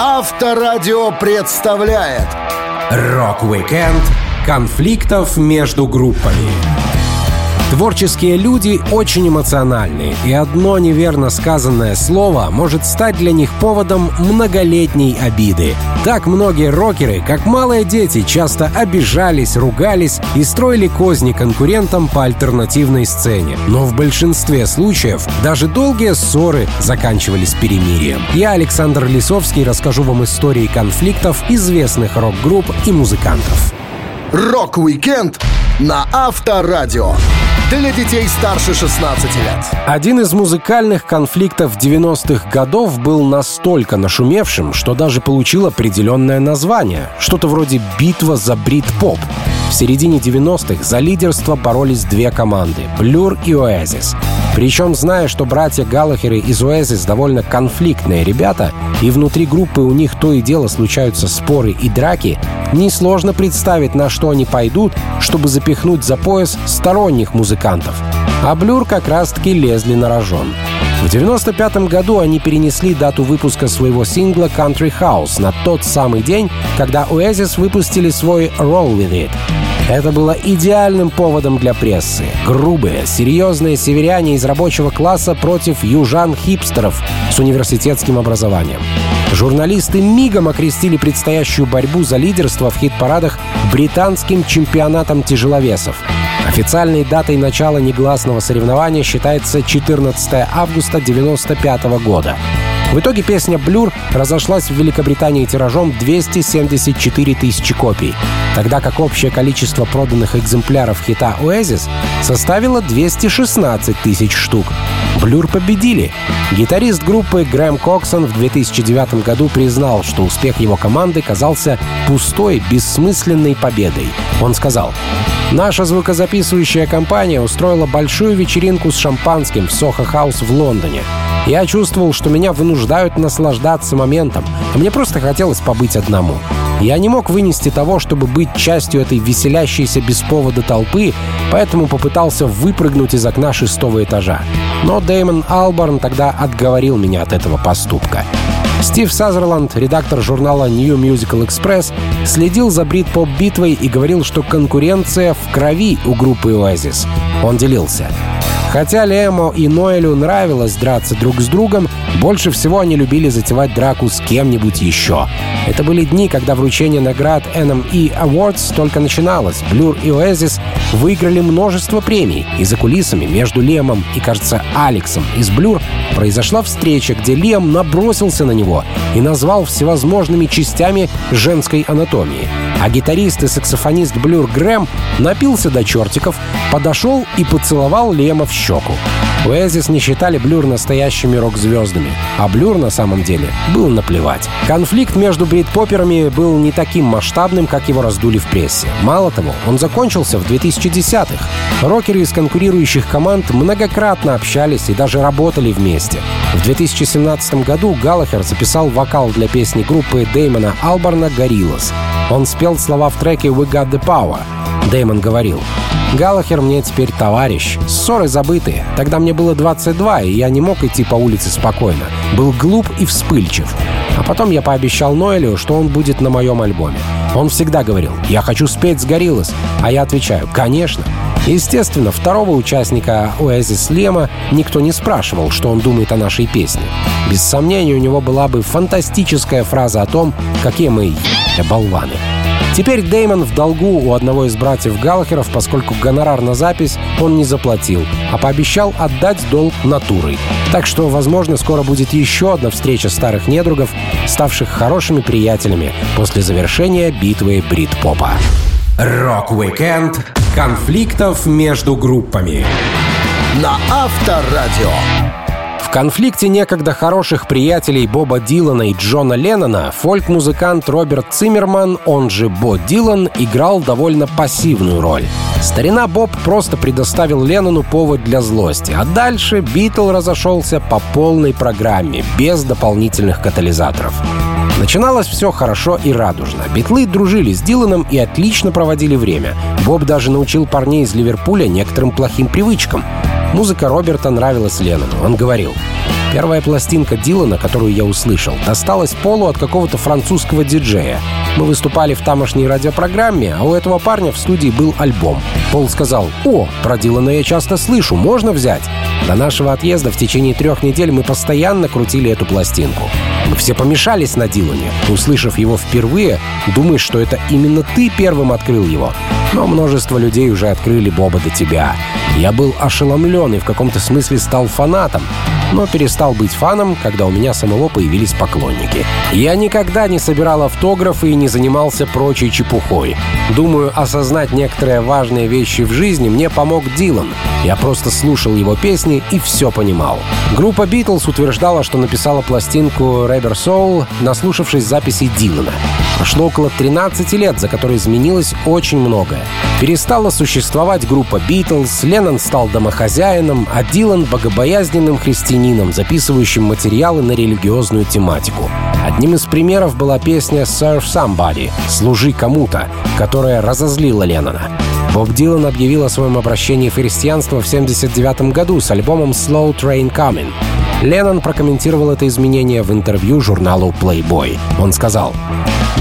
Авторадио представляет Рок-викенд конфликтов между группами. Творческие люди очень эмоциональны, и одно неверно сказанное слово может стать для них поводом многолетней обиды. Так многие рокеры, как малые дети, часто обижались, ругались и строили козни конкурентам по альтернативной сцене. Но в большинстве случаев даже долгие ссоры заканчивались перемирием. Я, Александр Лисовский, расскажу вам истории конфликтов известных рок-групп и музыкантов. Рок-викенд на Авторадио для детей старше 16 лет. Один из музыкальных конфликтов 90-х годов был настолько нашумевшим, что даже получил определенное название. Что-то вроде «Битва за брит-поп». В середине 90-х за лидерство боролись две команды — Blur и Oasis. Причем, зная, что братья Галлахеры из Oasis довольно конфликтные ребята, и внутри группы у них то и дело случаются споры и драки, несложно представить, на что они пойдут, чтобы запихнуть за пояс сторонних музыкантов. А Блюр как раз-таки лезли на рожон. В 95 году они перенесли дату выпуска своего сингла «Country House» на тот самый день, когда Oasis выпустили свой «Roll With It». Это было идеальным поводом для прессы. Грубые, серьезные северяне из рабочего класса против южан-хипстеров с университетским образованием. Журналисты мигом окрестили предстоящую борьбу за лидерство в хит-парадах британским чемпионатом тяжеловесов. Официальной датой начала негласного соревнования считается 14 августа 1995 года. В итоге песня «Блюр» разошлась в Великобритании тиражом 274 тысячи копий, тогда как общее количество проданных экземпляров хита «Oasis» составило 216 тысяч штук. «Блюр» победили. Гитарист группы Грэм Коксон в 2009 году признал, что успех его команды казался пустой, бессмысленной победой. Он сказал, «Наша звукозаписывающая компания устроила большую вечеринку с шампанским в Сохо Хаус в Лондоне. Я чувствовал, что меня вынуждают наслаждаться моментом, а мне просто хотелось побыть одному. Я не мог вынести того, чтобы быть частью этой веселящейся без повода толпы, поэтому попытался выпрыгнуть из окна шестого этажа. Но Дэймон Алборн тогда отговорил меня от этого поступка. Стив Сазерланд, редактор журнала New Musical Express, следил за брит-поп-битвой и говорил, что конкуренция в крови у группы Oasis. Он делился. Хотя Лемо и Ноэлю нравилось драться друг с другом, больше всего они любили затевать драку с кем-нибудь еще. Это были дни, когда вручение наград NME Awards только начиналось. Blur и Oasis выиграли множество премий. И за кулисами между Лиамом и, кажется, Алексом из Blur произошла встреча, где Лиам набросился на него и назвал всевозможными частями женской анатомии. А гитарист и саксофонист Blur Грэм напился до чертиков, подошел и поцеловал Лиама в щеку. Оазис не считали Blur настоящими рок-звездами, а Blur на самом деле был наплевать. Конфликт между брит-поперами был не таким масштабным, как его раздули в прессе. Мало того, он закончился в 2010-х. Рокеры из конкурирующих команд многократно общались и даже работали вместе. В 2017 году Галлахер записал вокал для песни группы Дэймона Алборна «Гориллас». Он спел слова в треке «We Got The Power». Дэймон говорил, «Галлахер мне теперь товарищ. Ссоры забытые. Тогда мне было 22, и я не мог идти по улице спокойно. Был глуп и вспыльчив. А потом я пообещал Ноэлю, что он будет на моем альбоме. Он всегда говорил, «Я хочу спеть с Гориллас». А я отвечаю, «Конечно». Естественно, второго участника Oasis Лема никто не спрашивал, что он думает о нашей песне. Без сомнения, у него была бы фантастическая фраза о том, какие мы болваны. Теперь Деймон в долгу у одного из братьев Галлахеров, поскольку гонорар на запись он не заплатил, а пообещал отдать долг натурой. Так что, возможно, скоро будет еще одна встреча старых недругов, ставших хорошими приятелями после завершения битвы брит-попа. Рок-викенд конфликтов между группами. На Авторадио. В конфликте некогда хороших приятелей Боба Дилана и Джона Леннона фольк-музыкант Роберт Циммерман, он же Боб Дилан, играл довольно пассивную роль. Старина Боб просто предоставил Леннону повод для злости, а дальше Битл разошелся по полной программе, без дополнительных катализаторов. Начиналось все хорошо и радужно. Битлы дружили с Диланом и отлично проводили время. Боб даже научил парней из Ливерпуля некоторым плохим привычкам. Музыка Роберта нравилась Леннону. Он говорил, Первая пластинка Дилана, которую я услышал, досталась Полу от какого-то французского диджея. Мы выступали в тамошней радиопрограмме, а у этого парня в студии был альбом. Пол сказал, «О, про Дилана я часто слышу, можно взять?» До нашего отъезда в течение трех недель мы постоянно крутили эту пластинку. Мы все помешались на Дилане. Услышав его впервые, думаешь, что это именно ты первым открыл его. Но множество людей уже открыли Боба до тебя. Я был ошеломлен и в каком-то смысле стал фанатом, но перестал быть фаном, когда у меня самого появились поклонники. Я никогда не собирал автографы и не занимался прочей чепухой. Думаю, осознать некоторые важные вещи в жизни мне помог Дилан. Я просто слушал его песни и все понимал. Группа Битлз утверждала, что написала пластинку Rubber Soul, наслушавшись записей Дилана. Прошло около 13 лет, за которые изменилось очень многое. Перестала существовать группа Битлз, Леннон стал домохозяином, а Дилан — богобоязненным христианином, записывающим материалы на религиозную тематику. Одним из примеров была песня «Serve Somebody» — «Служи кому-то», которая разозлила Леннона. Боб Дилан объявил о своем обращении в христианство в 1979 году с альбомом «Slow Train Coming». Леннон прокомментировал это изменение в интервью журналу Playboy. Он сказал,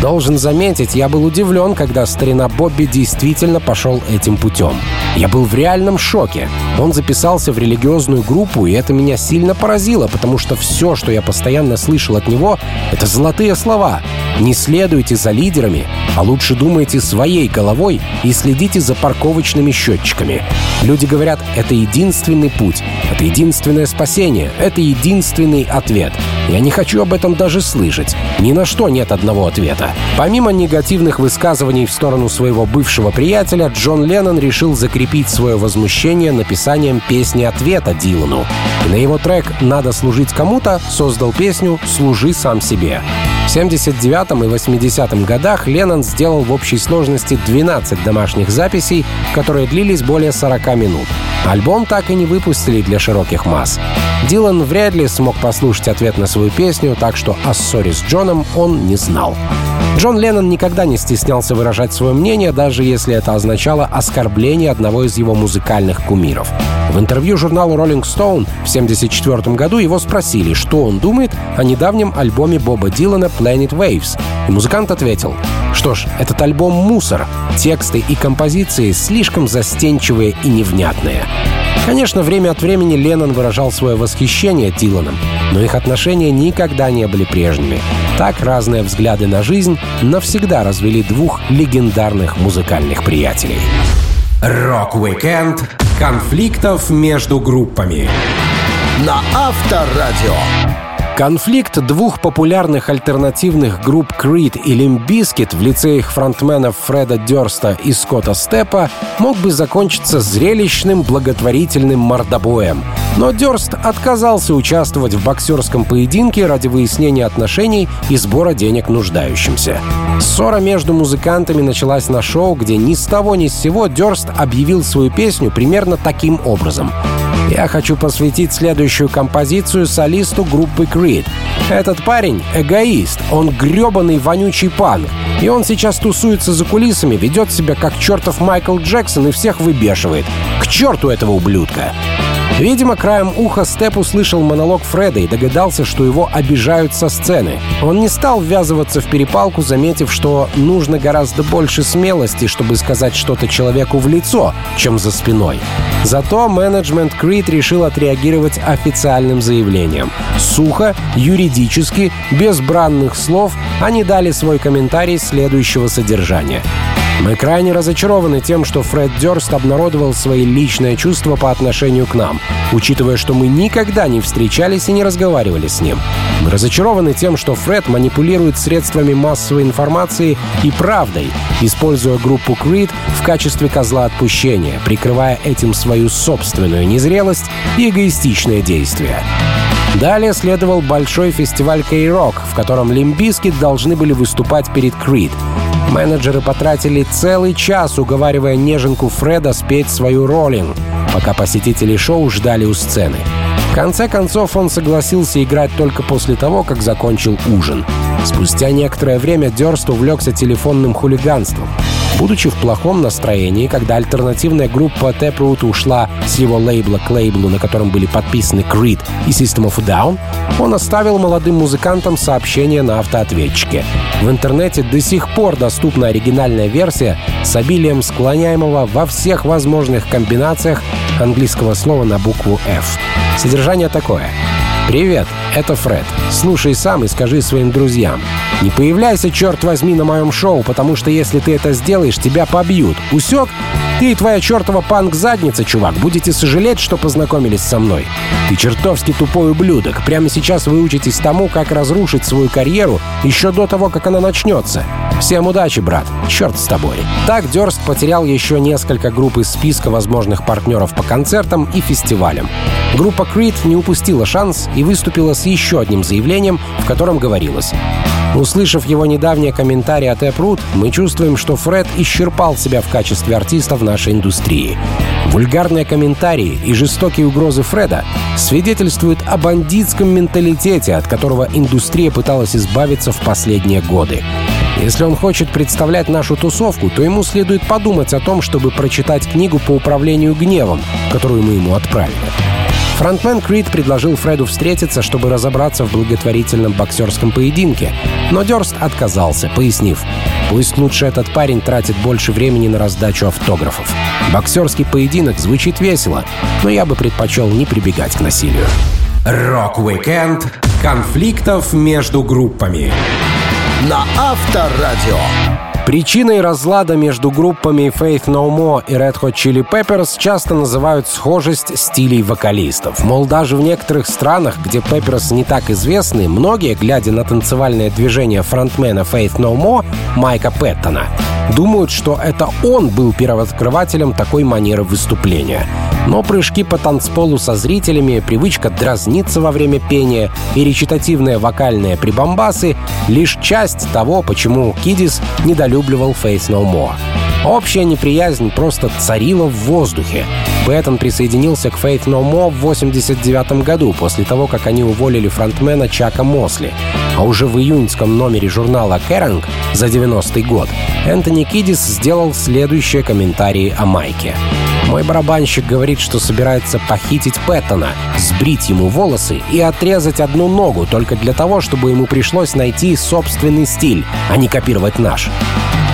Должен заметить, я был удивлен, когда старина Бобби действительно пошел этим путем. Я был в реальном шоке. Он записался в религиозную группу, и это меня сильно поразило, потому что все, что я постоянно слышал от него, это золотые слова. Не следуйте за лидерами, а лучше думайте своей головой и следите за парковочными счетчиками. Люди говорят, это единственный путь, это единственное спасение, это единственный ответ. Я не хочу об этом даже слышать. Ни на что нет одного ответа. Помимо негативных высказываний в сторону своего бывшего приятеля, Джон Леннон решил закрепить свое возмущение написанием песни ответа Дилану. И на его трек «Надо служить кому-то» создал песню «Служи сам себе». В 79 и 80 годах Леннон сделал в общей сложности 12 домашних записей, которые длились более 40 минут. Альбом так и не выпустили для широких масс. Дилан вряд ли смог послушать ответ на свою песню, так что о ссоре с Джоном он не знал. Джон Леннон никогда не стеснялся выражать свое мнение, даже если это означало оскорбление одного из его музыкальных кумиров. В интервью журналу Rolling Stone в 1974 году его спросили, что он думает о недавнем альбоме Боба Дилана Planet Waves. И музыкант ответил, что ж, этот альбом — мусор. Тексты и композиции слишком застенчивые и невнятные. Конечно, время от времени Леннон выражал свое восхищение Диланом, но их отношения никогда не были прежними. Так разные взгляды на жизнь навсегда развели двух легендарных музыкальных приятелей. Рок-викенд конфликтов между группами. На Авторадио. Конфликт двух популярных альтернативных групп Creed и Limp Bizkit в лице их фронтменов Фреда Дёрста и Скотта Степа мог бы закончиться зрелищным благотворительным мордобоем. Но Дёрст отказался участвовать в боксерском поединке ради выяснения отношений и сбора денег нуждающимся. Ссора между музыкантами началась на шоу, где ни с того ни с сего Дёрст объявил свою песню примерно таким образом. Я хочу посвятить следующую композицию солисту группы Creed. Этот парень — эгоист, он гребаный вонючий панк. И он сейчас тусуется за кулисами, ведет себя как чертов Майкл Джексон и всех выбешивает. К черту этого ублюдка! Видимо, краем уха Степ услышал монолог Фреда и догадался, что его обижают со сцены. Он не стал ввязываться в перепалку, заметив, что нужно гораздо больше смелости, чтобы сказать что-то человеку в лицо, чем за спиной. Зато менеджмент Creed решил отреагировать официальным заявлением. Сухо, юридически, без бранных слов они дали свой комментарий следующего содержания. Мы крайне разочарованы тем, что Фред Дёрст обнародовал свои личные чувства по отношению к нам, учитывая, что мы никогда не встречались и не разговаривали с ним. Мы разочарованы тем, что Фред манипулирует средствами массовой информации и правдой, используя группу Creed в качестве козла отпущения, прикрывая этим свою собственную незрелость и эгоистичные действия. Далее следовал большой фестиваль K-Rock, в котором Лимбиски должны были выступать перед Creed. Менеджеры потратили целый час, уговаривая неженку Фреда спеть свою роллинг, пока посетители шоу ждали у сцены. В конце концов, он согласился играть только после того, как закончил ужин. Спустя некоторое время Дёрст увлекся телефонным хулиганством. Будучи в плохом настроении, когда альтернативная группа Taproot ушла с его лейбла к лейблу, на котором были подписаны Creed и System of a Down, он оставил молодым музыкантам сообщение на автоответчике. В интернете до сих пор доступна оригинальная версия с обилием склоняемого во всех возможных комбинациях английского слова на букву F. Содержание такое. «Привет, это Фред. Слушай сам и скажи своим друзьям. Не появляйся, черт возьми, на моем шоу, потому что если ты это сделаешь, тебя побьют. Усек? Ты и твоя чертова панк-задница, чувак, будете сожалеть, что познакомились со мной. Ты чертовски тупой ублюдок. Прямо сейчас вы учитесь тому, как разрушить свою карьеру еще до того, как она начнется. Всем удачи, брат. Черт с тобой. Так Дёрст потерял еще несколько групп из списка возможных партнеров по концертам и фестивалям. Группа Creed не упустила шанс и выступила с еще одним заявлением, в котором говорилось Услышав его недавние комментарии от Эпрут, мы чувствуем, что Фред исчерпал себя в качестве артиста в нашей индустрии. Вульгарные комментарии и жестокие угрозы Фреда свидетельствуют о бандитском менталитете, от которого индустрия пыталась избавиться в последние годы. Если он хочет представлять нашу тусовку, то ему следует подумать о том, чтобы прочитать книгу по управлению гневом, которую мы ему отправили. Фронтмен Creed предложил Фреду встретиться, чтобы разобраться в благотворительном боксерском поединке, но Дёрст отказался, пояснив, пусть лучше этот парень тратит больше времени на раздачу автографов. Боксерский поединок звучит весело, но я бы предпочел не прибегать к насилию. Рок-викенд конфликтов между группами на Авторадио. Причиной разлада между группами Faith No More и Red Hot Chili Peppers часто называют схожесть стилей вокалистов. Мол, даже в некоторых странах, где Peppers не так известны, многие, глядя на танцевальное движение фронтмена Faith No More Майка Пэттона, думают, что это он был первооткрывателем такой манеры выступления. Но прыжки по танцполу со зрителями, привычка дразниться во время пения и речитативные вокальные прибамбасы — лишь часть того, почему Кидис недолюбливал Face No More. Общая неприязнь просто царила в воздухе. Бэттон присоединился к Faith No More в 89 году, после того, как они уволили фронтмена Чака Мосли. А уже в июньском номере журнала Kerrang за 90 год Энтони Кидис сделал следующие комментарии о Майке. Мой барабанщик говорит, что собирается похитить Пэттона, сбрить ему волосы и отрезать одну ногу только для того, чтобы ему пришлось найти собственный стиль, а не копировать наш.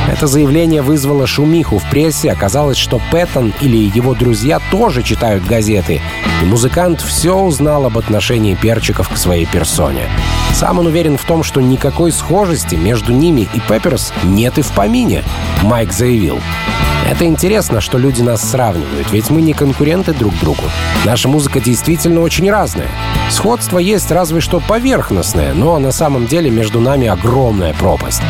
Это заявление вызвало шумиху в прессе. Оказалось, что Пэттон или его друзья тоже читают газеты. И музыкант все узнал об отношении перчиков к своей персоне. Сам он уверен в том, что никакой схожести между ними и Пепперс нет и в помине, Майк заявил. Это интересно, что люди нас сравнивают, ведь мы не конкуренты друг другу. Наша музыка действительно очень разная. Сходство есть разве что поверхностное, но на самом деле между нами огромная пропасть.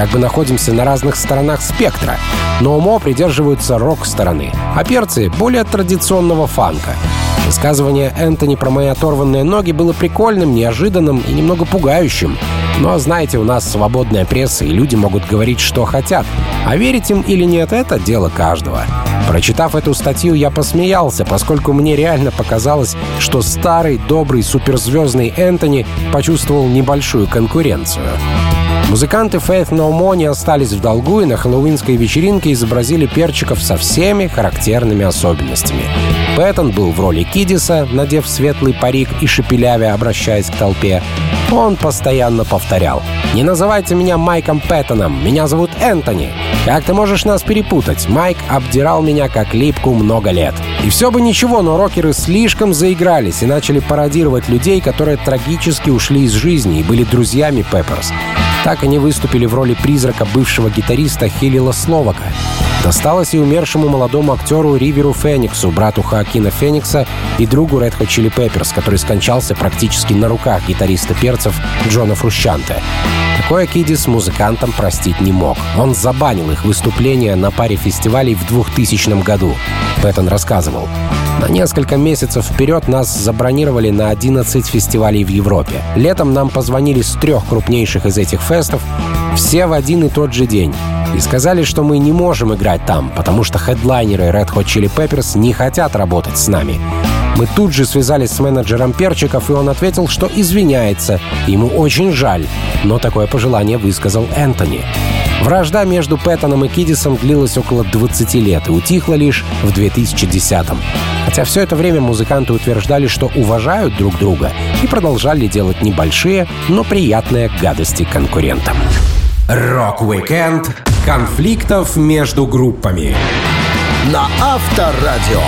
Как бы находимся на разных сторонах спектра. Но Мо придерживаются рок-стороны, а перцы — более традиционного фанка. Высказывание Энтони про мои оторванные ноги было прикольным, неожиданным и немного пугающим. Но, знаете, у нас свободная пресса, и люди могут говорить, что хотят. А верить им или нет, это дело каждого. Прочитав эту статью, я посмеялся, поскольку мне реально показалось, что старый, добрый, суперзвездный Энтони почувствовал небольшую конкуренцию. Музыканты Faith No More не остались в долгу и на хэллоуинской вечеринке изобразили перчиков со всеми характерными особенностями. Пэттон был в роли Кидиса, надев светлый парик и шепелявя, обращаясь к толпе. Он постоянно повторял «Не называйте меня Майком Пэттоном, меня зовут Энтони». «Как ты можешь нас перепутать? Майк обдирал меня как липку много лет». И все бы ничего, но рокеры слишком заигрались и начали пародировать людей, которые трагически ушли из жизни и были друзьями Пепперс. Так они выступили в роли призрака бывшего гитариста Хилила Словака. Досталось и умершему молодому актеру Риверу Фениксу, брату Хоакина Феникса и другу Red Hot Chili Peppers, который скончался практически на руках гитариста перцев Джона Фрущанте. Такое Кидис музыкантам простить не мог. Он забанил их выступления на паре фестивалей в 2000 году. Пэттон рассказывал. На несколько месяцев вперед нас забронировали на 11 фестивалей в Европе. Летом нам позвонили с трех крупнейших из этих фестов, все в один и тот же день. И сказали, что мы не можем играть там, потому что хедлайнеры Red Hot Chili Peppers не хотят работать с нами. Мы тут же связались с менеджером перчиков, и он ответил, что извиняется. Ему очень жаль. Но такое пожелание высказал Энтони. Вражда между Пэттоном и Кидисом длилась около 20 лет и утихла лишь в 2010-м. Хотя все это время музыканты утверждали, что уважают друг друга и продолжали делать небольшие, но приятные гадости конкурентам. Рок-викенд конфликтов между группами на Авторадио.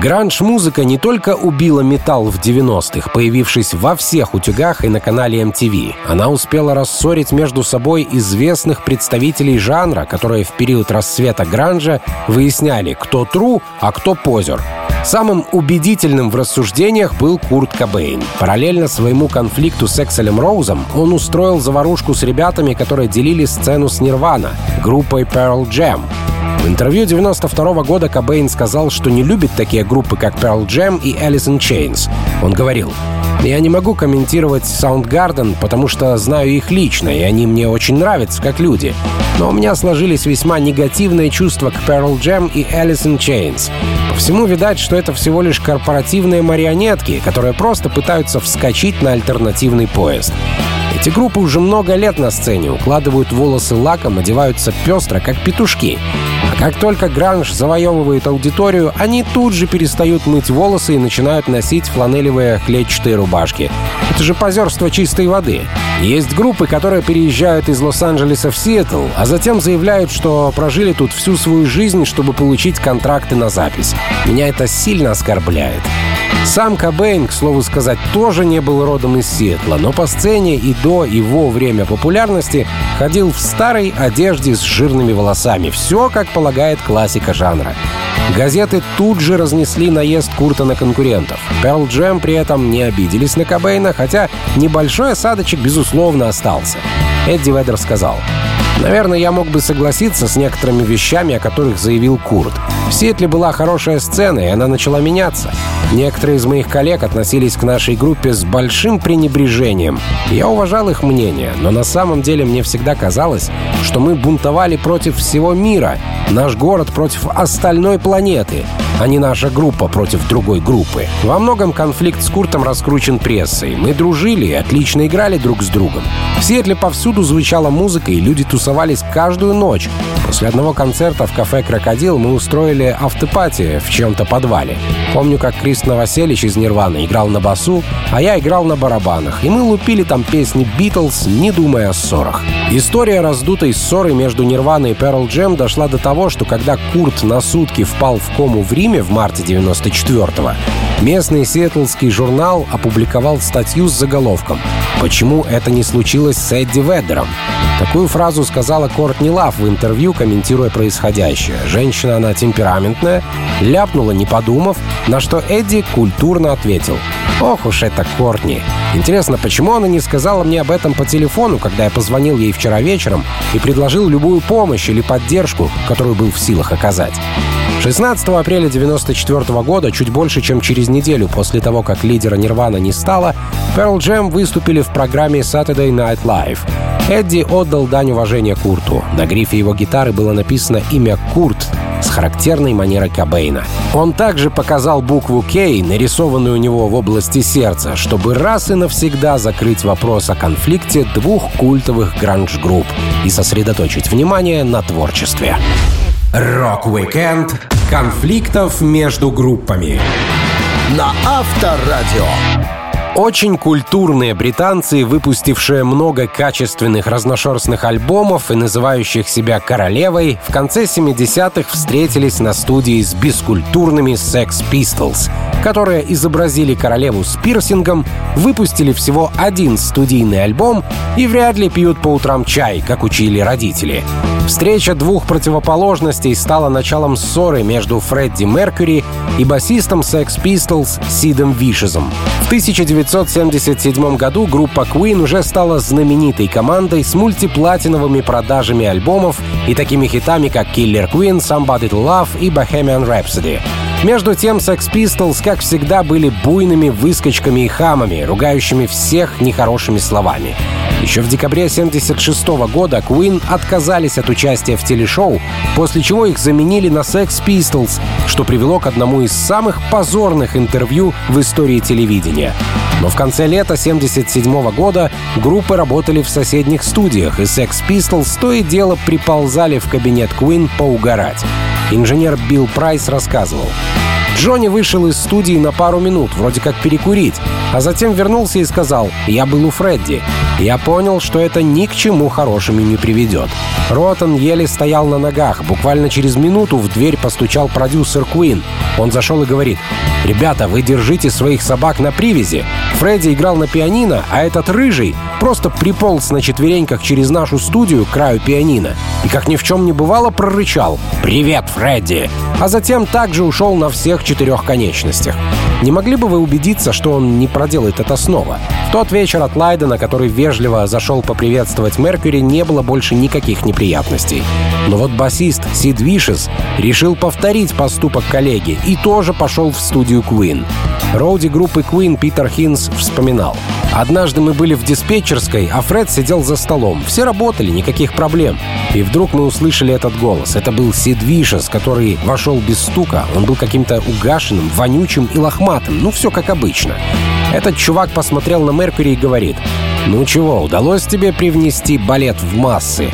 Гранж-музыка не только убила металл в 90-х, появившись во всех утюгах и на канале MTV. Она успела рассорить между собой известных представителей жанра, которые в период расцвета гранжа выясняли, кто true, а кто позер. Самым убедительным в рассуждениях был Курт Кобейн. Параллельно своему конфликту с Экселем Роузом он устроил заварушку с ребятами, которые делили сцену с Нирвана, группой Pearl Jam. В интервью 92 года Кобейн сказал, что не любит такие группы, как Pearl Jam и Alice in Chains. Он говорил, «Я не могу комментировать Soundgarden, потому что знаю их лично, и они мне очень нравятся как люди. Но у меня сложились весьма негативные чувства к Pearl Jam и Alice in Chains. По всему видать, что это всего лишь корпоративные марионетки, которые просто пытаются вскочить на альтернативный поезд. Эти группы уже много лет на сцене, укладывают волосы лаком, одеваются пестро, как петушки. Как только гранж завоевывает аудиторию, они тут же перестают мыть волосы и начинают носить фланелевые клетчатые рубашки. Это же позерство чистой воды. Есть группы, которые переезжают из Лос-Анджелеса в Сиэтл, а затем заявляют, что прожили тут всю свою жизнь, чтобы получить контракты на запись. Меня это сильно оскорбляет. Сам Кобейн, к слову сказать, тоже не был родом из Сиэтла, но по сцене и до его время популярности ходил в старой одежде с жирными волосами. Все, как полагает классика жанра. Газеты тут же разнесли наезд Курта на конкурентов. Pearl Jam при этом не обиделись на Кобейна, хотя небольшой осадочек, безусловно, остался. Эдди Ведер сказал, Наверное, я мог бы согласиться с некоторыми вещами, о которых заявил Курт. В Сиэтле была хорошая сцена, и она начала меняться. Некоторые из моих коллег относились к нашей группе с большим пренебрежением. Я уважал их мнение, но на самом деле мне всегда казалось, что мы бунтовали против всего мира, наш город против остальной планеты, а не наша группа против другой группы. Во многом конфликт с Куртом раскручен прессой. Мы дружили и отлично играли друг с другом. В Сиэтле повсюду звучала музыка, и люди тусовались тусовались каждую ночь. После одного концерта в кафе «Крокодил» мы устроили автопати в чем-то подвале. Помню, как Крис Новоселич из «Нирваны» играл на басу, а я играл на барабанах, и мы лупили там песни «Битлз», не думая о ссорах. История раздутой ссоры между «Нирваной» и «Перл Джем» дошла до того, что когда Курт на сутки впал в кому в Риме в марте 94-го, местный сиэтлский журнал опубликовал статью с заголовком «Почему это не случилось с Эдди Веддером?». Такую фразу сказала Кортни Лав в интервью, комментируя происходящее. Женщина она темпераментная, ляпнула не подумав, на что Эдди культурно ответил. Ох уж это Кортни. Интересно, почему она не сказала мне об этом по телефону, когда я позвонил ей вчера вечером и предложил любую помощь или поддержку, которую был в силах оказать? 16 апреля 1994 года, чуть больше, чем через неделю после того, как лидера Нирвана не стало, Pearl Jam выступили в программе Saturday Night Live. Эдди отдал дань уважения Курту. На грифе его гитары было написано имя Курт с характерной манерой Кобейна. Он также показал букву К, нарисованную у него в области сердца, чтобы раз и навсегда закрыть вопрос о конфликте двух культовых гранж-групп и сосредоточить внимание на творчестве. Рок-викенд конфликтов между группами на Авторадио. Очень культурные британцы, выпустившие много качественных разношерстных альбомов и называющих себя королевой, в конце 70-х встретились на студии с бескультурными Sex Pistols, которые изобразили королеву с пирсингом, выпустили всего один студийный альбом и вряд ли пьют по утрам чай, как учили родители. Встреча двух противоположностей стала началом ссоры между Фредди Меркьюри и басистом Sex Pistols Сидом Вишезом. В 1977 году группа Queen уже стала знаменитой командой с мультиплатиновыми продажами альбомов и такими хитами, как Killer Queen, Somebody to Love и Bohemian Rhapsody. Между тем, Sex Pistols, как всегда, были буйными выскочками и хамами, ругающими всех нехорошими словами. Еще в декабре 1976 года Queen отказались от участия в телешоу, после чего их заменили на Sex Pistols, что привело к одному из самых позорных интервью в истории телевидения. Но в конце лета 1977 года группы работали в соседних студиях, и Sex Pistols то и дело приползали в кабинет Queen поугарать. Инженер Билл Прайс рассказывал. Джонни вышел из студии на пару минут, вроде как перекурить, а затем вернулся и сказал «Я был у Фредди». Я понял, что это ни к чему хорошему не приведет. Ротан еле стоял на ногах. Буквально через минуту в дверь постучал продюсер Куин. Он зашел и говорит «Ребята, вы держите своих собак на привязи». Фредди играл на пианино, а этот рыжий просто приполз на четвереньках через нашу студию к краю пианино и, как ни в чем не бывало, прорычал «Привет, Фредди!» А затем также ушел на всех четырех конечностях. Не могли бы вы убедиться, что он не проделает это снова? В тот вечер от Лайдена, который вежливо зашел поприветствовать Меркьюри, не было больше никаких неприятностей. Но вот басист Сид Вишес решил повторить поступок коллеги и тоже пошел в студию Queen. Роуди группы Queen Питер Хинс вспоминал. «Однажды мы были в диспетчерской, а Фред сидел за столом. Все работали, никаких проблем. И вдруг мы услышали этот голос. Это был Сид Вишес, который вошел без стука. Он был каким-то угашенным, вонючим и лохматым. Ну, все как обычно. Этот чувак посмотрел на Меркьюри и говорит, «Ну чего, удалось тебе привнести балет в массы?»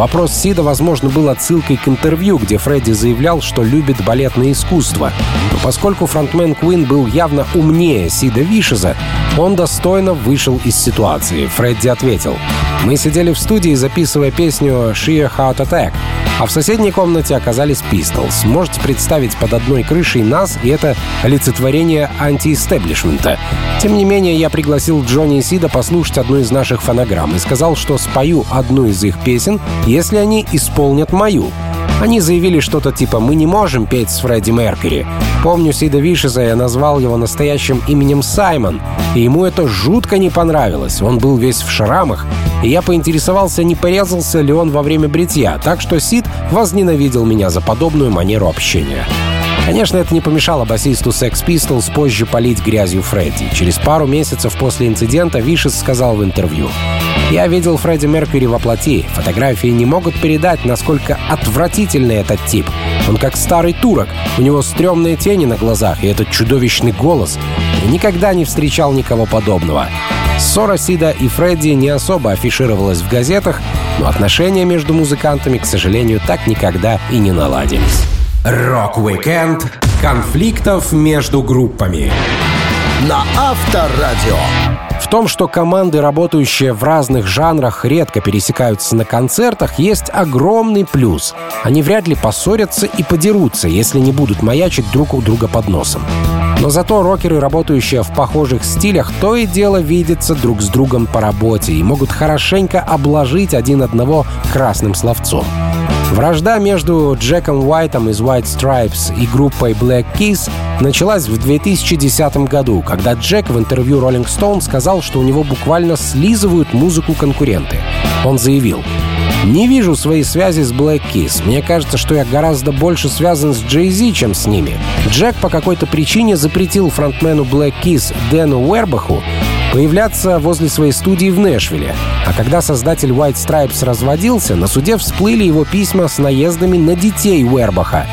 Вопрос Сида, возможно, был отсылкой к интервью, где Фредди заявлял, что любит балетное искусство. Но поскольку фронтмен Куин был явно умнее Сида Вишеза, он достойно вышел из ситуации. Фредди ответил, «Мы сидели в студии, записывая песню «Sheer Heart Attack», а в соседней комнате оказались Pistols. Можете представить под одной крышей нас, и это олицетворение антиэстеблишмента. Тем не менее, я пригласил Джонни и Сида послушать одну из наших фонограмм и сказал, что спою одну из их песен, если они исполнят мою. Они заявили что-то типа «Мы не можем петь с Фредди Меркьюри». Помню Сида Вишеса, я назвал его настоящим именем Саймон, и ему это жутко не понравилось. Он был весь в шрамах, и я поинтересовался, не порезался ли он во время бритья, так что Сид возненавидел меня за подобную манеру общения. Конечно, это не помешало басисту Sex Pistols позже полить грязью Фредди. Через пару месяцев после инцидента Вишес сказал в интервью «Я видел Фредди Меркьюри во плоти. Фотографии не могут передать, насколько отвратительный этот тип. Он как старый турок. У него стрёмные тени на глазах и этот чудовищный голос. Я никогда не встречал никого подобного. Ссора Сида и Фредди не особо афишировалась в газетах, но отношения между музыкантами, к сожалению, так никогда и не наладились. Rock-Weekend конфликтов между группами. На Авторадио. В том, что команды, работающие в разных жанрах, редко пересекаются на концертах, есть огромный плюс. Они вряд ли поссорятся и подерутся, если не будут маячить друг у друга под носом. Но зато рокеры, работающие в похожих стилях, то и дело видятся друг с другом по работе и могут хорошенько обложить один одного красным словцом. Вражда между Джеком Уайтом из White Stripes и группой Black Keys началась в 2010 году, когда Джек в интервью Rolling Stone сказал, что у него буквально слизывают музыку конкуренты. Он заявил, не вижу своей связи с Black Keys. Мне кажется, что я гораздо больше связан с Зи, чем с ними. Джек по какой-то причине запретил фронтмену Black Keys Дэну Уэрбаху появляться возле своей студии в Нэшвилле. А когда создатель White Stripes разводился, на суде всплыли его письма с наездами на детей Уэрбаха.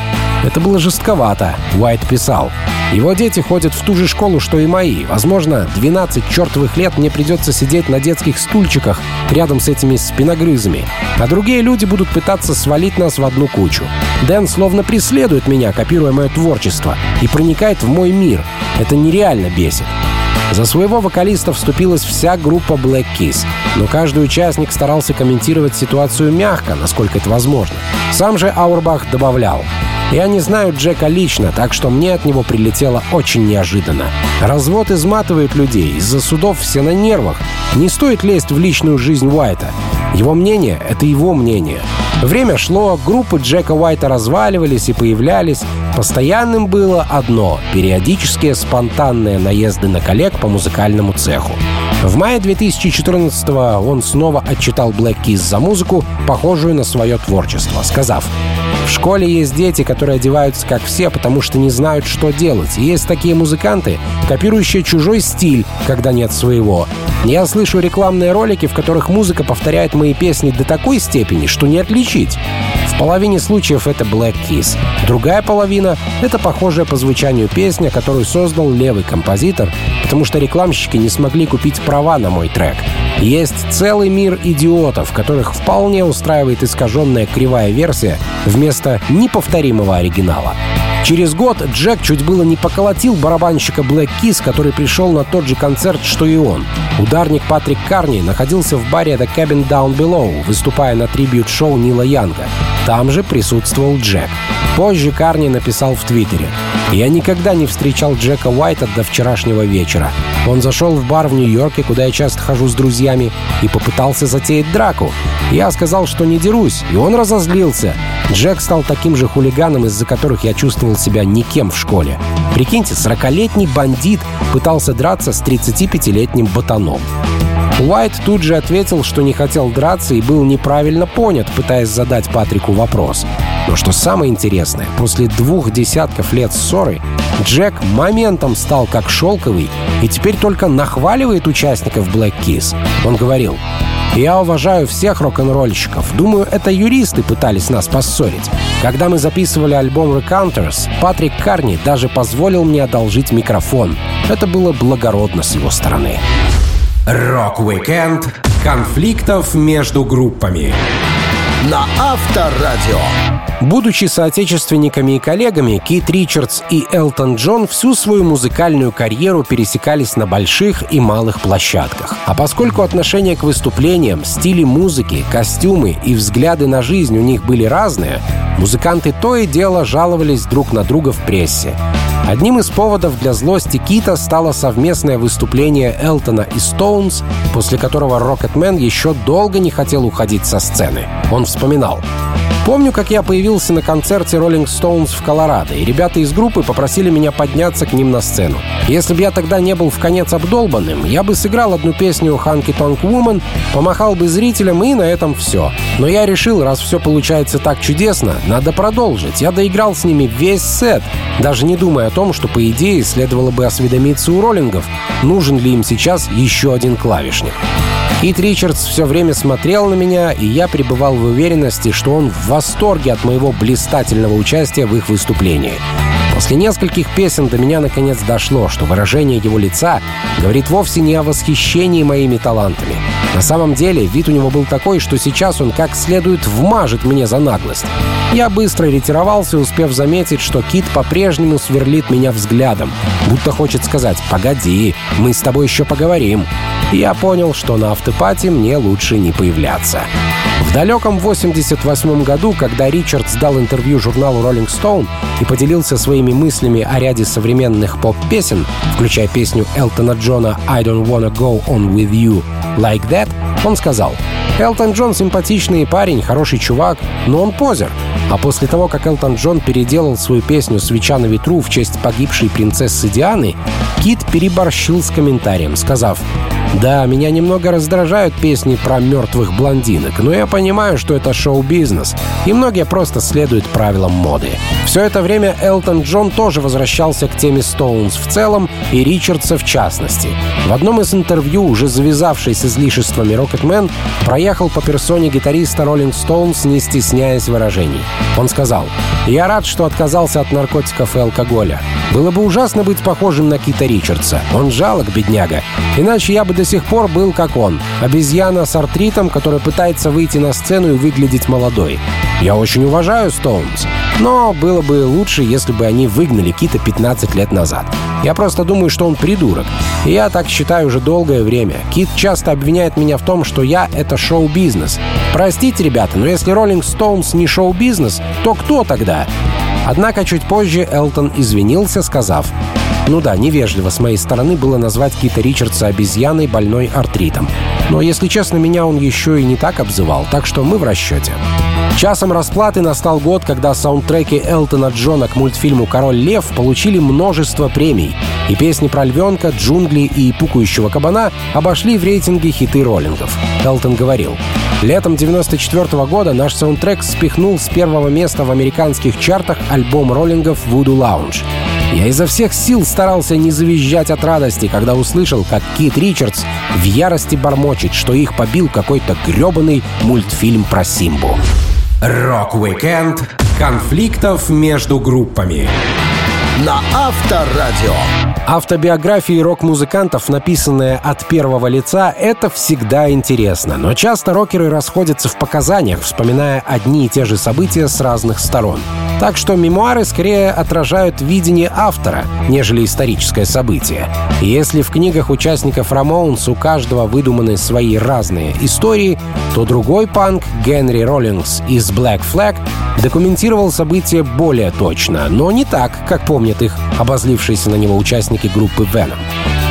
Это было жестковато, Уайт писал. Его дети ходят в ту же школу, что и мои. Возможно, 12 чертовых лет мне придется сидеть на детских стульчиках рядом с этими спиногрызами. А другие люди будут пытаться свалить нас в одну кучу. Дэн словно преследует меня, копируя мое творчество, и проникает в мой мир. Это нереально бесит. За своего вокалиста вступилась вся группа Black Keys, но каждый участник старался комментировать ситуацию мягко, насколько это возможно. Сам же Аурбах добавлял, я не знаю Джека лично, так что мне от него прилетело очень неожиданно. Развод изматывает людей, из-за судов все на нервах. Не стоит лезть в личную жизнь Уайта. Его мнение — это его мнение. Время шло, группы Джека Уайта разваливались и появлялись. Постоянным было одно — периодические спонтанные наезды на коллег по музыкальному цеху. В мае 2014-го он снова отчитал Black Keys за музыку, похожую на свое творчество, сказав В школе есть дети, которые одеваются как все, потому что не знают, что делать. И есть такие музыканты, копирующие чужой стиль, когда нет своего. Я слышу рекламные ролики, в которых музыка повторяет мои песни до такой степени, что не отличить. В половине случаев это Black Kiss. Другая половина — это похожая по звучанию песня, которую создал левый композитор, потому что рекламщики не смогли купить права на мой трек. Есть целый мир идиотов, которых вполне устраивает искаженная кривая версия вместо неповторимого оригинала. Через год Джек чуть было не поколотил барабанщика Black Kiss, который пришел на тот же концерт, что и он. Ударник Патрик Карни находился в баре The Cabin Down Below, выступая на трибют-шоу Нила Янга. Там же присутствовал Джек. Позже Карни написал в Твиттере. «Я никогда не встречал Джека Уайта до вчерашнего вечера. Он зашел в бар в Нью-Йорке, куда я часто хожу с друзьями, и попытался затеять драку. Я сказал, что не дерусь, и он разозлился. Джек стал таким же хулиганом, из-за которых я чувствовал себя никем в школе. Прикиньте, 40-летний бандит пытался драться с 35-летним ботаном. Уайт тут же ответил, что не хотел драться и был неправильно понят, пытаясь задать Патрику вопрос. Но что самое интересное, после двух десятков лет ссоры Джек моментом стал как шелковый и теперь только нахваливает участников Black Keys. Он говорил, я уважаю всех рок-н-ролльщиков. Думаю, это юристы пытались нас поссорить. Когда мы записывали альбом Raconteurs, Патрик Карни даже позволил мне одолжить микрофон. Это было благородно с его стороны. Rock-Weekend конфликтов между группами на Авторадио. Будучи соотечественниками и коллегами, Кит Ричардс и Элтон Джон всю свою музыкальную карьеру пересекались на больших и малых площадках. А поскольку отношение к выступлениям, стили музыки, костюмы и взгляды на жизнь у них были разные, музыканты то и дело жаловались друг на друга в прессе. Одним из поводов для злости Кита стало совместное выступление Элтона и Стоунс, после которого Рокетмен еще долго не хотел уходить со сцены. Он вспоминал. Помню, как я появился на концерте Rolling Stones в Колорадо, и ребята из группы попросили меня подняться к ним на сцену. Если бы я тогда не был в конец обдолбанным, я бы сыграл одну песню «Ханки Тонг Woman», помахал бы зрителям, и на этом все. Но я решил, раз все получается так чудесно, надо продолжить. Я доиграл с ними весь сет, даже не думая о том, что, по идее, следовало бы осведомиться у роллингов, нужен ли им сейчас еще один клавишник. Кит Ричардс все время смотрел на меня, и я пребывал в уверенности, что он в восторге от моего блистательного участия в их выступлении. После нескольких песен до меня наконец дошло, что выражение его лица говорит вовсе не о восхищении моими талантами. На самом деле, вид у него был такой, что сейчас он как следует вмажет мне за наглость. Я быстро ретировался, успев заметить, что Кит по-прежнему сверлит меня взглядом, будто хочет сказать «Погоди, мы с тобой еще поговорим». И я понял, что на автопате мне лучше не появляться. В далеком 88 году, когда Ричард сдал интервью журналу Rolling Stone и поделился своими мыслями о ряде современных поп-песен, включая песню Элтона Джона «I don't wanna go on with you like that», он сказал, «Элтон Джон симпатичный парень, хороший чувак, но он позер». А после того, как Элтон Джон переделал свою песню «Свеча на ветру» в честь погибшей принцессы Дианы, Кит переборщил с комментарием, сказав, да, меня немного раздражают песни про мертвых блондинок, но я понимаю, что это шоу-бизнес, и многие просто следуют правилам моды. Все это время Элтон Джон тоже возвращался к теме Стоунс в целом и Ричардса в частности. В одном из интервью, уже завязавший с излишествами Рокетмен, проехал по персоне гитариста Роллинг Стоунс, не стесняясь выражений. Он сказал, «Я рад, что отказался от наркотиков и алкоголя. Было бы ужасно быть похожим на Кита Ричардса. Он жалок, бедняга. Иначе я бы до сих пор был как он. Обезьяна с артритом, которая пытается выйти на сцену и выглядеть молодой. Я очень уважаю Стоунс. Но было бы лучше, если бы они выгнали Кита 15 лет назад. Я просто думаю, что он придурок. И я так считаю уже долгое время. Кит часто обвиняет меня в том, что я — это шоу-бизнес. Простите, ребята, но если Роллинг Стоунс не шоу-бизнес, то кто тогда? Однако чуть позже Элтон извинился, сказав, ну да, невежливо с моей стороны было назвать Кита Ричардса обезьяной, больной артритом. Но, если честно, меня он еще и не так обзывал, так что мы в расчете. Часом расплаты настал год, когда саундтреки Элтона Джона к мультфильму «Король лев» получили множество премий, и песни про львенка, джунгли и пукающего кабана обошли в рейтинге хиты роллингов. Элтон говорил, Летом 94 года наш саундтрек спихнул с первого места в американских чартах альбом роллингов «Voodoo Lounge». Я изо всех сил старался не завизжать от радости, когда услышал, как Кит Ричардс в ярости бормочет, что их побил какой-то грёбаный мультфильм про Симбу. Rock-Weekend конфликтов между группами на Авторадио. Автобиографии рок-музыкантов, написанные от первого лица, это всегда интересно. Но часто рокеры расходятся в показаниях, вспоминая одни и те же события с разных сторон. Так что мемуары скорее отражают видение автора, нежели историческое событие. Если в книгах участников Рамоунс у каждого выдуманы свои разные истории, то другой панк, Генри Роллингс из Black Flag, документировал события более точно, но не так, как помнят их обозлившиеся на него участники группы Venom.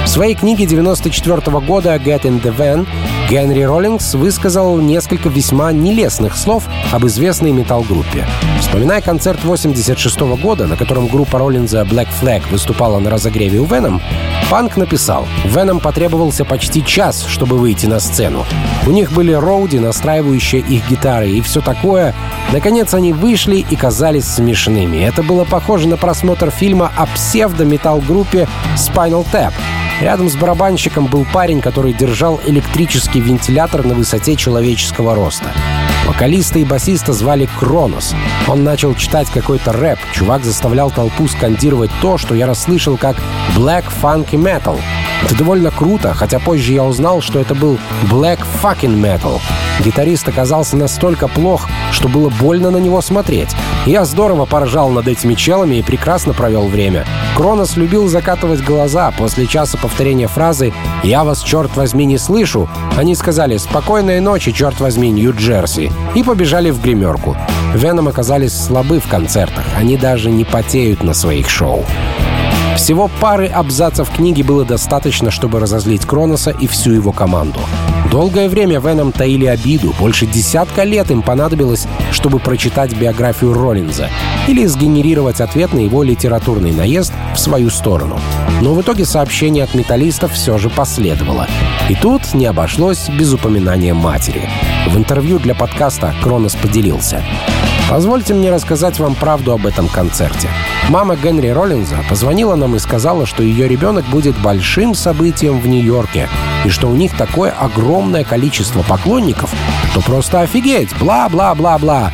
В своей книге 1994 года «Get in the Van» Генри Роллингс высказал несколько весьма нелестных слов об известной метал-группе. Вспоминая концерт 86 года, на котором группа Роллинза Black Flag выступала на разогреве у Venom, Панк написал, Venom потребовался почти час, чтобы выйти на сцену. У них были роуди, настраивающие их гитары и все такое. Наконец они вышли и казались смешными. Это было похоже на просмотр фильма о псевдо-метал-группе Spinal Tap — Рядом с барабанщиком был парень, который держал электрический вентилятор на высоте человеческого роста. Вокалиста и басиста звали Кронос. Он начал читать какой-то рэп. Чувак заставлял толпу скандировать то, что я расслышал как «Black Funky Metal». Это довольно круто, хотя позже я узнал, что это был Black Fucking Metal. Гитарист оказался настолько плох, что было больно на него смотреть. Я здорово поржал над этими челами и прекрасно провел время. Кронос любил закатывать глаза после часа повторения фразы «Я вас, черт возьми, не слышу». Они сказали «Спокойной ночи, черт возьми, Нью-Джерси» и побежали в гримерку. Веном оказались слабы в концертах, они даже не потеют на своих шоу. Всего пары абзацев книги было достаточно, чтобы разозлить Кроноса и всю его команду. Долгое время Веном таили обиду, больше десятка лет им понадобилось, чтобы прочитать биографию Роллинза или сгенерировать ответ на его литературный наезд в свою сторону. Но в итоге сообщение от металлистов все же последовало. И тут не обошлось без упоминания матери. В интервью для подкаста Кронос поделился. Позвольте мне рассказать вам правду об этом концерте. Мама Генри Роллинза позвонила нам и сказала, что ее ребенок будет большим событием в Нью-Йорке, и что у них такое огромное количество поклонников, что просто офигеть, бла-бла-бла-бла.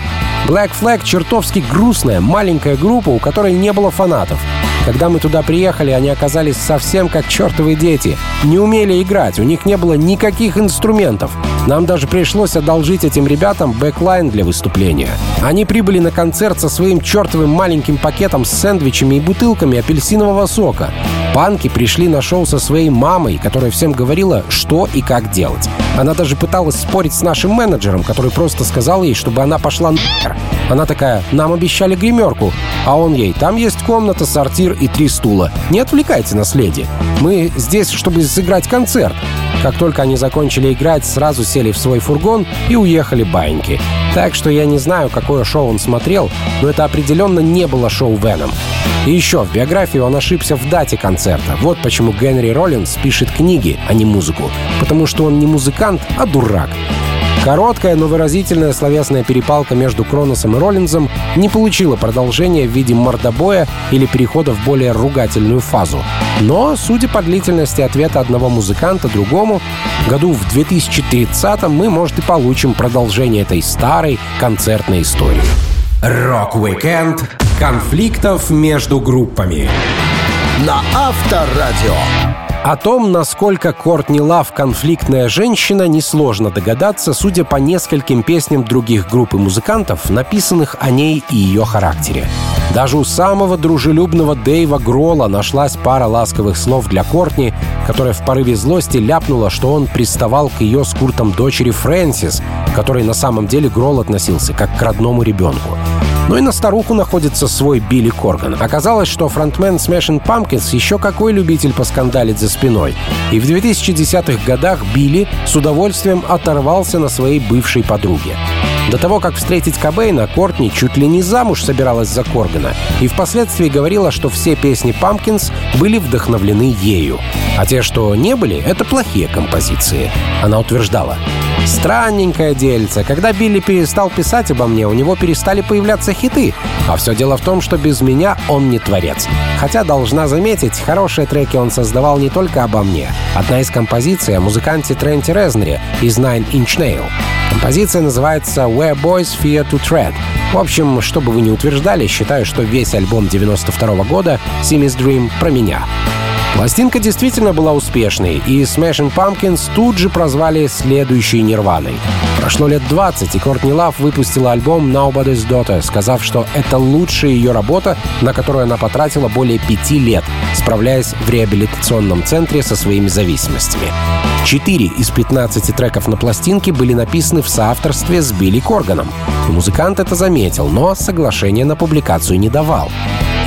Black Flag чертовски грустная, маленькая группа, у которой не было фанатов. Когда мы туда приехали, они оказались совсем как чертовы дети. Не умели играть, у них не было никаких инструментов. Нам даже пришлось одолжить этим ребятам бэклайн для выступления. Они прибыли на концерт со своим чертовым маленьким пакетом с сэндвичами и бутылками апельсинового сока. Панки пришли на шоу со своей мамой, которая всем говорила, что и как делать. Она даже пыталась спорить с нашим менеджером, который просто сказал ей, чтобы она пошла нахер. Она такая, нам обещали гримерку. А он ей, там есть комната, сортир и три стула. Не отвлекайте нас, леди. Мы здесь, чтобы сыграть концерт. Как только они закончили играть, сразу сели в свой фургон и уехали баиньки. Так что я не знаю, какое шоу он смотрел, но это определенно не было шоу Веном. И еще, в биографии он ошибся в дате концерта. Вот почему Генри Роллинс пишет книги, а не музыку. Потому что он не музыкант, а дурак. Короткая, но выразительная словесная перепалка между Кроносом и Роллинзом не получила продолжения в виде мордобоя или перехода в более ругательную фазу. Но, судя по длительности ответа одного музыканта другому, году в 2030 мы, может, и получим продолжение этой старой концертной истории. Rock-Weekend конфликтов между группами на Авторадио. О том, насколько Кортни Лав конфликтная женщина, несложно догадаться, судя по нескольким песням других групп и музыкантов, написанных о ней и ее характере. Даже у самого дружелюбного Дэйва Грола нашлась пара ласковых слов для Кортни, которая в порыве злости ляпнула, что он приставал к ее с Куртом дочери Фрэнсис, которой на самом деле Грол относился как к родному ребенку. Но и на старуху находится свой Билли Корган. Оказалось, что фронтмен Smashing Pumpkins еще какой любитель поскандалить за спиной. И в 2010-х годах Билли с удовольствием оторвался на своей бывшей подруге. До того, как встретить Кобейна, Кортни чуть ли не замуж собиралась за Коргана и впоследствии говорила, что все песни Памкинс были вдохновлены ею. А те, что не были, — это плохие композиции. Она утверждала, Странненькое дельце. Когда Билли перестал писать обо мне, у него перестали появляться хиты. А все дело в том, что без меня он не творец. Хотя, должна заметить, хорошие треки он создавал не только обо мне. Одна из композиций о музыканте Тренте Резнере из Nine Inch Nail. Композиция называется «Where Boys Fear to Tread». В общем, что бы вы ни утверждали, считаю, что весь альбом 92 -го года «Simmy's Dream» про меня. Пластинка действительно была успешной, и Smashing Pumpkins тут же прозвали следующей Нирваной. Прошло лет 20, и Кортни Лав выпустила альбом Nobody's Daughter, сказав, что это лучшая ее работа, на которую она потратила более пяти лет, справляясь в реабилитационном центре со своими зависимостями. Четыре из 15 треков на пластинке были написаны в соавторстве с Билли Корганом. Музыкант это заметил, но соглашение на публикацию не давал.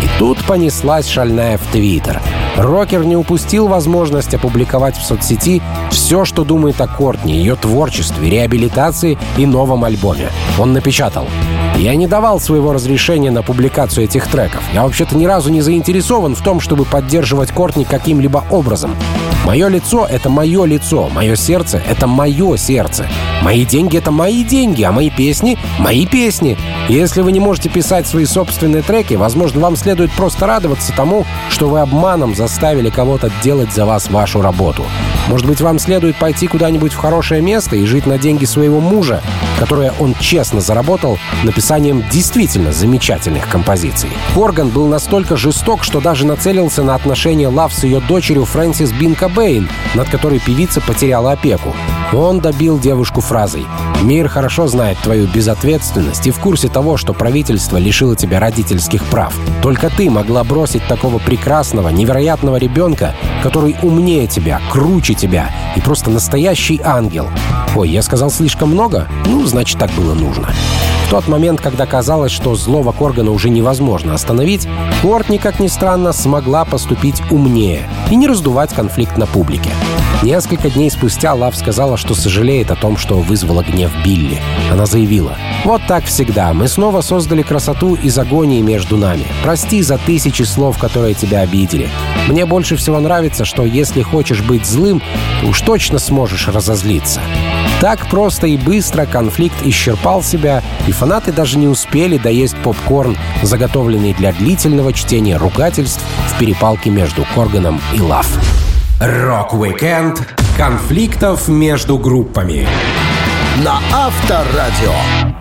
И тут понеслась шальная в Твиттер. Рокер не упустил возможность опубликовать в соцсети все, что думает о Кортни, ее творчестве, реабилитации и новом альбоме. Он напечатал я не давал своего разрешения на публикацию этих треков. Я вообще-то ни разу не заинтересован в том, чтобы поддерживать Кортни каким-либо образом. Мое лицо — это мое лицо, мое сердце — это мое сердце. Мои деньги — это мои деньги, а мои песни — мои песни. Если вы не можете писать свои собственные треки, возможно, вам следует просто радоваться тому, что вы обманом заставили кого-то делать за вас вашу работу. Может быть, вам следует пойти куда-нибудь в хорошее место и жить на деньги своего мужа, которые он честно заработал, написанием действительно замечательных композиций. Корган был настолько жесток, что даже нацелился на отношения Лав с ее дочерью Фрэнсис Бинка Бэйн, над которой певица потеряла опеку. Он добил девушку фразой «Мир хорошо знает твою безответственность и в курсе того, что правительство лишило тебя родительских прав. Только ты могла бросить такого прекрасного, невероятного ребенка, который умнее тебя, круче тебя и просто настоящий ангел. Ой, я сказал слишком много? Ну, значит, так было нужно. В тот момент, когда казалось, что злого Коргана уже невозможно остановить, Кортни, как ни странно, смогла поступить умнее и не раздувать конфликт на публике. Несколько дней спустя Лав сказала, что сожалеет о том, что вызвала гнев Билли. Она заявила, «Вот так всегда. Мы снова создали красоту из агонии между нами. Прости за тысячи слов, которые тебя обидели. Мне больше всего нравится, что если хочешь быть злым, то уж точно сможешь разозлиться». Так просто и быстро конфликт исчерпал себя, и фанаты даже не успели доесть попкорн, заготовленный для длительного чтения ругательств в перепалке между Корганом и Лав. Rock-Weekend конфликтов между группами. На Авторадио.